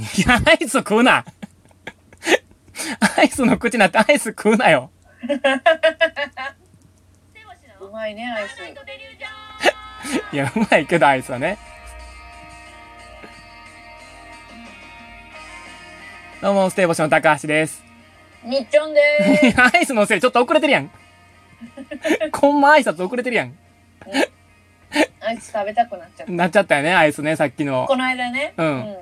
いや、アイス食うな。アイスの口になってアイス食うなよ。うまいねアイスいや、うまいけどアイスはね。どうも、ステーボシの高橋です。みっちょんでいやアイスのせいちょっと遅れてるやん。こんま挨拶遅れてるやん。ーすアイス食べたくなっちゃったなっちゃったよね、アイスね、さっきの。この間ね、うん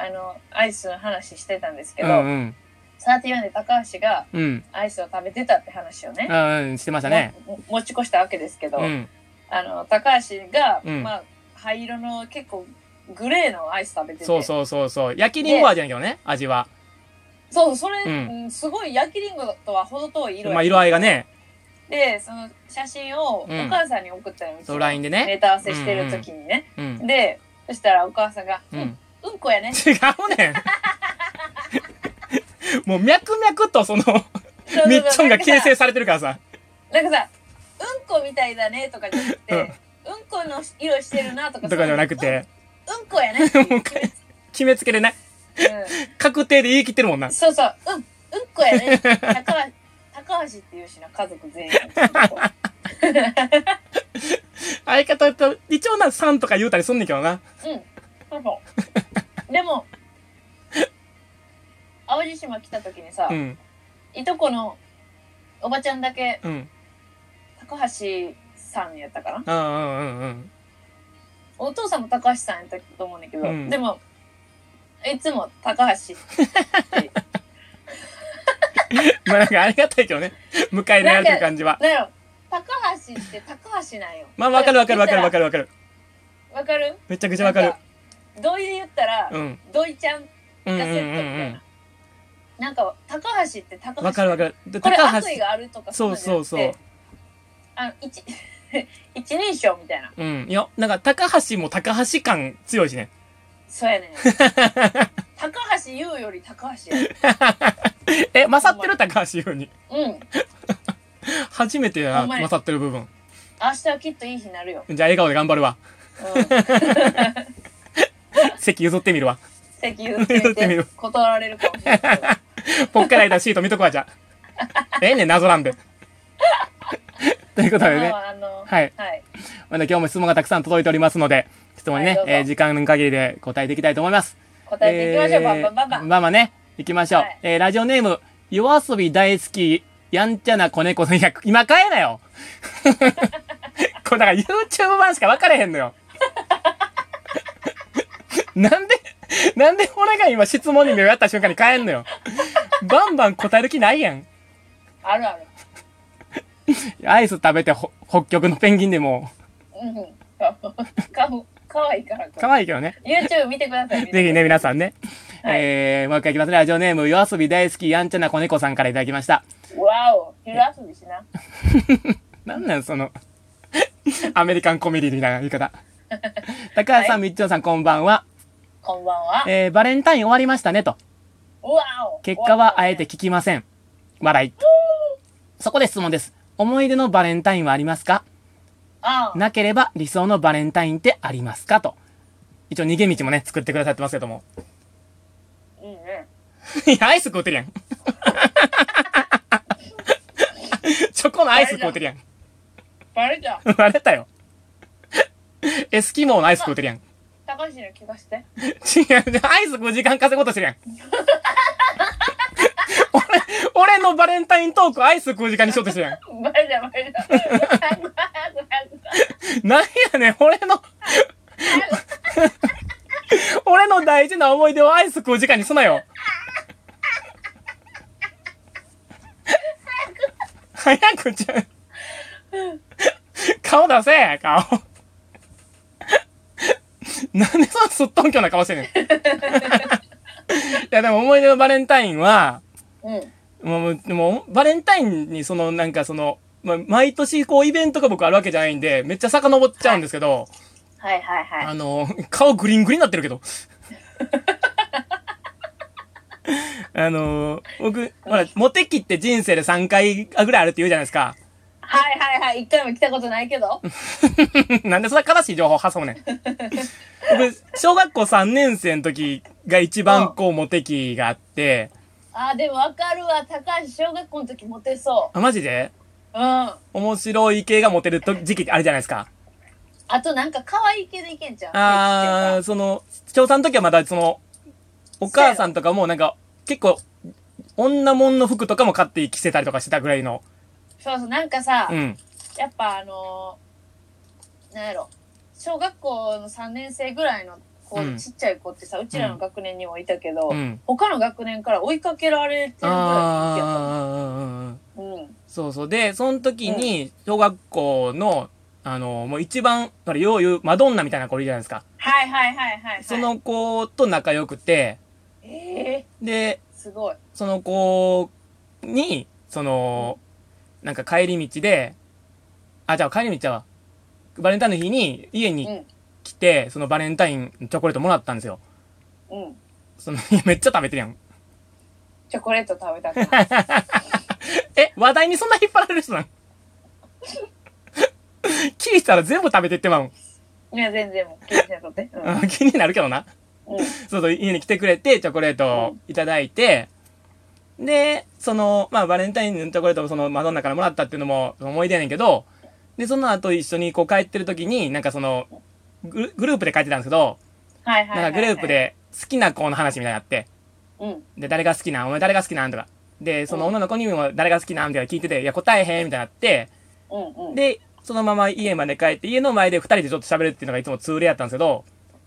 あのアイスの話してたんですけうど、んうん。サーティワンで高橋がうん。アイスを食べてたって話をね、うんうん、してましたね。も持ち越したわけですけど、うん。あの高橋が、うんまあ灰色の結構グレーのアイス食べててそうそうそうそう。焼きりんご味やけどね、味は。そうそれ、うんうんすごい焼きりんごとは程遠い色やまあ、色合いがね。でその写真をおうん母さんに送ったよ、そう LINE でねネタ合わせしてる時にね、うん。でそしたらお母さんが「ううんん、うんこやね」違うねん。もう脈々とその、ミッチョンが形成されてるからさ。なんかさ「うんこみたいだね」とかじゃなくて「うん、この色してるな」とかとかじゃなくて、うん、うんこやね。っていうもう一回決めつけでね、う確定で言い切ってるもんな。ん、。そうそう「うんうんこやね」高橋 高橋っていうしな家族全員。相方と、一応な、3とか言うたりすんねんけどな。うん。そうそうでも淡路島来た時にさ、うん。いとこのおばちゃんだけうん。高橋さんやったかな？うんうんうんうん。お父さんも高橋さんやったと思うんだけど、うんでもいつも高橋って まあなんかありがたいけどね。迎え入れられてる感じは。なんやろ高橋って高橋なんよまあわかるわかるわかるわかるるわかる。わかる？めちゃくちゃわかるなん。土井で言ったら、うん。土井ちゃんがセットみたいな、なんか高橋って高うん。橋わかるわかる。で、これ高悪意橋。があるとかそうそうそうあの一 一人称みたいなうん。いや、なんか高橋も高橋感強いしね。そうやねん 高橋優より高橋や え、勝ってる？高橋優に。うん初めてやな、ほんまに勝ってる部分。明日はきっといい日になるよ、じゃあ笑顔で頑張るわ。うん、席譲ってみるわ。席譲ってみるて 断られるかもしれないポッカライダーシート見とくわ、じゃあ。ええねん、謎なんで。ということでねはいはいまだ今日も質問がたくさん届いておりますので、質問にね、はえー時間の限りで答えていきたいと思います。答えていきましょう、バンバンバンバンまあまあね、行きましょう。はいえーラジオネーム、夜遊び大好き、やんちゃな子猫さん。いや、今変えなよこれだから YouTube 版しか分かれへんのよ。なんで、なんで俺が今質問に目をやった瞬間に変えんのよ。バンバン答える気ないやん。あるあるアイス食べてほ北極のペンギンでも、うんかかかわいいから可愛いけどね。YouTube 見てください ぜひね、皆さんね。はいえー、もう一回いきますね。ラジオネーム、夜遊び大好き、やんちゃな子猫さんからいただきました。わお昼遊びしな なんなん、その、アメリカンコメディみたいな言い方。高橋さん、はみっちょんさん、こんばんは。こんばんはえー、バレンタイン終わりましたね、と。結果はあえて聞きません。笑い。そこで質問です。思い出のバレンタインはありますか？なければ理想のバレンタインってありますか？と。一応逃げ道もね、作ってくださってますけども。いいねいや、アイス食うてるやん。チョコのアイス食うてるやん。バレたバレたよ。エスキモーのアイス食うてるやん。高橋に聞かせて違う、アイス食う時間稼ごうとしてるやん。俺、俺のバレンタイントークアイス食う時間にしようとしてるやん。バレたバレた早く早く早くなんやねん、俺の、俺の大事な思い出をアイス食う時間にすなよ。早くちゃう。顔出せ、顔。なんでそんなすっとんきょうな顔してんねん。いや、でも思い出のバレンタインは、うんもう、でも、バレンタインにその、なんかその、まあ、毎年こうイベントが僕あるわけじゃないんで、めっちゃ遡っちゃうんですけど、はいはいはいあの、顔グリングリになってるけど。あの、僕、ほら、モテ期って人生で3回ぐらいあるって言うじゃないですか。はいはいはい。一回も来たことないけど。なんでそんな悲しい情報挟むねん。僕、小学校3年生の時が一番こうモテ期があって、あーでもわかるわ。高橋小学校の時モテそあ、マジで？ううん。あ面白い系がモテると時期ってあるじゃないですか。となんか可愛い系でいけんじゃんあー、その、小3の時はまだその、お母さんとかもなんか、結構、女物の服とかも買って着せたりとかしてたぐらいの。そうそうなんかさ、うん。やっぱあのー、なんやろ小学校の3年生ぐらいの子、うん。ちっちゃい子ってさうちらの学年にもいたけど、うん。他の学年から追いかけられてるぐらい人気やったう。ん。そうそう。で、その時に、小学校の、あの、もう一番、あれ、よう言う、マドンナみたいな子いるじゃないですか。はいはいはいはい、はい、その子と仲良くて、えー、で、すごい。その子に、その、なんか帰り道で、あ、じゃあ帰り道ちゃうわ。バレンタインの日に家にうん来て、そのバレンタインチョコレートもらったんですよ。うんその、めっちゃ食べてるやん。チョコレート食べたくない え、話題にそんな引っ張られる人なん 聞いたら全部食べてってまうん。いや全然もう気にしなとってうんあ 気になるけどな。うんそうそう、家に来てくれて、チョコレートをいただいて、で、その、まあ、バレンタインのチョコレートをそのマドンナからもらったっていうのも思い出やねんけど、で、その後一緒にこう帰ってる時に、なんかその、グルグループで帰ってたんですけど、はいはいはい、はい、なんかグループで好きな子の話みたいになって、うん。で、誰が好きなん？お前誰が好きなん？とか。で、その女の子にも誰が好きなん？みたいな聞いてて、いや、答えへん？みたいになって、うんうん。で、そのまま家まで帰って、家の前で二人でちょっと喋るっていうのがいつも通例やったんですけど、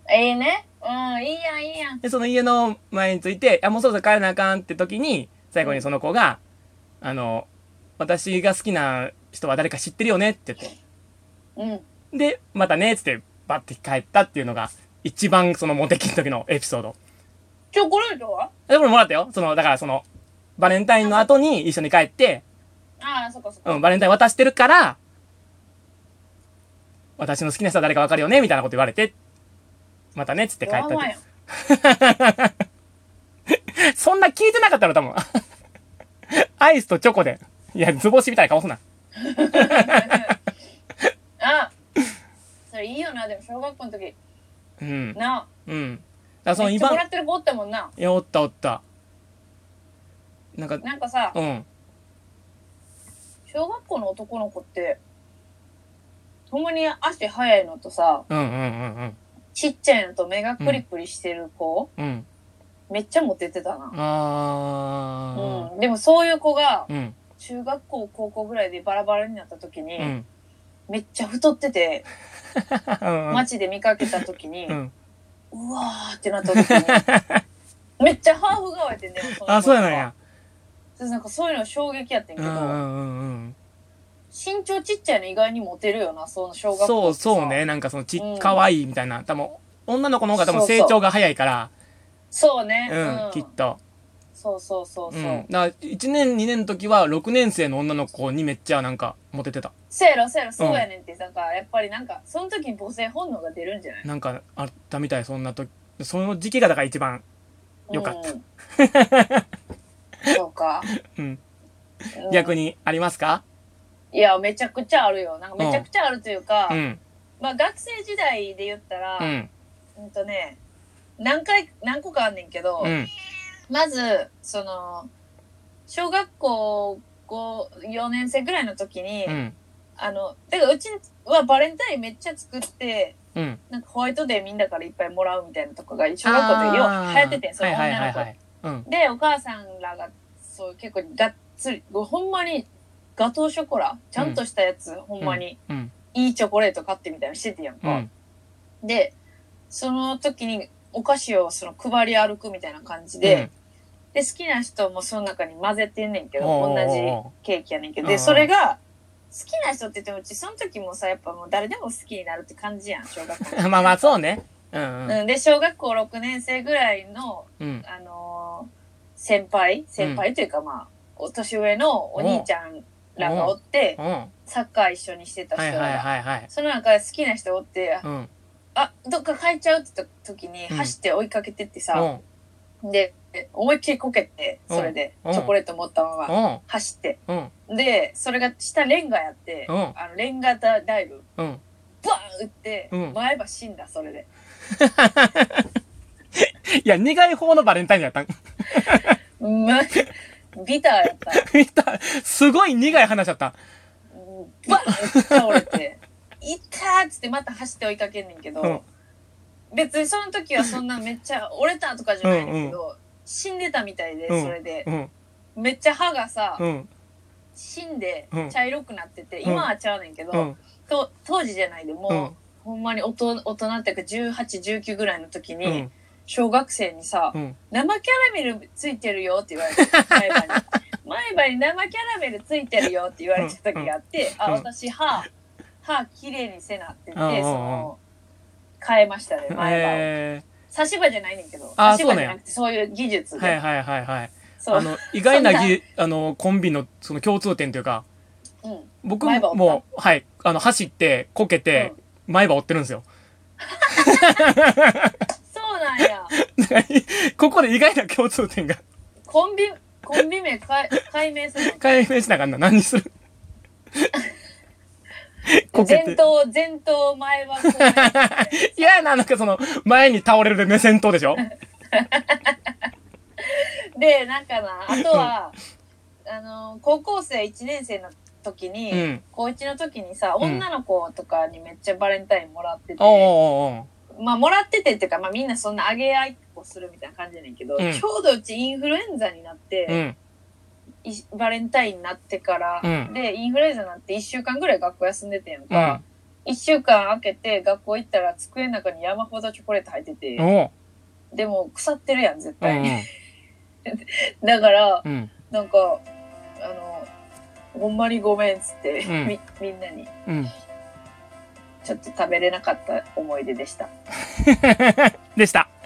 ええね。うんいいやんいいやん。で、その家の前について、あ、もうそろそろ帰らなあかんって時に、最後にその子が、あの、私が好きな人は誰か知ってるよねって言って。うんで、またね、っつって、バッて帰ったっていうのが、一番そのモテキの時のエピソード。チョコレートはで、これもらったよ。その、だからその、バレンタインの後に一緒に帰って、ああそっかそっか、うん、バレンタイン渡してるから、私の好きな人は誰かわかるよねみたいなこと言われて、またね、っつって帰った そんな聞いてなかったの多分。アイスとチョコで。いや、図星みたいな顔すな。あそれいいよなでも小学校の時うん。なうん。だその今も、らってる子おったもんないや、おったおった。なんか、なんかさうん。小学校の男の子ってほんまに足速いのとさうんうんうんちっちゃいのと目がクリクリしてる子、うん。うん。めっちゃモテてたな、あうん、でもそういう子がー。うん。中学校高校ぐらいでバラバラになった時に、うん。めっちゃ太っててうん。街で見かけた時に、うん。うわーってなった時に めっちゃハーフ顔やってんねその子あ、そうやなんや。でなんかそういうの衝撃やってんけど、うんうんうんうん。身長ちっちゃいの意外にモテるよなその小学校そうってさそうね。なんかそのちうん、可愛いみたいな。多分、女の子の方が多分そうそう成長が早いから、そうねうん、きっと。そうそうそうそう、うん。だから、1年、2年の時は、6年生の女の子にめっちゃなんか、モテてた。せやろせやろそうやねんって、なんかやっぱりなんかその時に母性本能が出るんじゃないなんか、あったみたい、そんな時。その時期がだから一番、よかったた、そうか、うん。うん逆に、ありますか？いやめちゃくちゃあるよなんかめちゃくちゃあるというか、うん。まあ学生時代で言ったら、ううん、ん。とね何回何個かあんねんけど、うん。まずその小学校4年生ぐらいの時に、うん。あのだからうちはバレンタインめっちゃ作ってうん。なんかホワイトデーみんなからいっぱいもらうみたいなとこが小学校でようあー流行っててんそのはいはい女の子はいはい。うん。でお母さんらがそう結構がっつりほんまにガトーショコラちゃんとしたやつ、ほんまにうん。いいチョコレート買ってみたいなのしててやんか、うん。でその時にお菓子をその配り歩くみたいな感じで、で好きな人もその中に混ぜてんねんけど同じケーキやねんけどうんでそれが好きな人って言ってもうちその時もさやっぱもう誰でも好きになるって感じやん小学校うん。まあまあ、そうね。うんうん。うん、で小学校6年生ぐらいの、うん。あのー先輩先輩というかまあお年上のお兄ちゃんらがおってサッカー一緒にしてたいはい人らが、はいはい。その中で好きな人おって、うん。あどっか帰っちゃうって時にうん走って追いかけてってうさ、ん。で思いっきりこけてそれでうんチョコレート持ったままうん。走ってうん。でそれが下レンガやって、うんあのレンガダイブうん。バーン打って、うん前歯死んだそれで いや、苦い方のバレンタインやったん。うんまビターやった。すごい苦い話だった。うんバッて倒れて、いったーっつってまた走って追いかけんねんけど、うん別にその時はそんなめっちゃ折れたとかじゃないねんけど、死んでたみたいで、うんそれで。うん。めっちゃ歯がさ、うん。死んでうん茶色くなってて、うん今はちゃうねんけど、うん。と当時じゃないでもう、うんほんまに大人大人っていうか1819ぐらいの時に、うん。小学生にさ、うん。生キャラメルついてるよって言われて 前歯に前歯に生キャラメルついてるよって言われた時があって、あうん私歯歯きれいにせなって言って、うんうんうん。その変えましたね前歯を、え差し歯じゃないねんけどあ差し歯じゃなくてそういう技術ー、で、はいはいはいはい。そう。あの、意外なぎ、あの、コンビのその共通点というか、うん、僕前歯折った？も、はい、あの、走って、こけて、前歯折ってるんですよ。そうなんや。ここで意外な共通点が。コンビコンビ名かい解明するの？解明しなあかんな。何にする？前頭前頭前歯後面いやな、なんかその、前に倒れる目線とでしょ？でなんかなあとは、あの高校生1年生の時に、うん。高1の時にさうん。女の子とかにめっちゃバレンタインもらってて、おーおーおまあもらっててっていうか、まあ、みんなそんなあげ合いっこするみたいな感じやねんけど、うん。ちょうどうちインフルエンザになっーて、バレンタインになってから、うんでインフルエンザになって1週間ぐらい学校休んでてんやんうかん。、1週間空けて学校行ったら机の中に山ほどチョコレート入ってて、でも腐ってるやん絶う対に、ん。だからうん。なんかあのほんまにごめんっつって、うんみみんなにうん。ちょっと食べれなかった思い出でした。でした。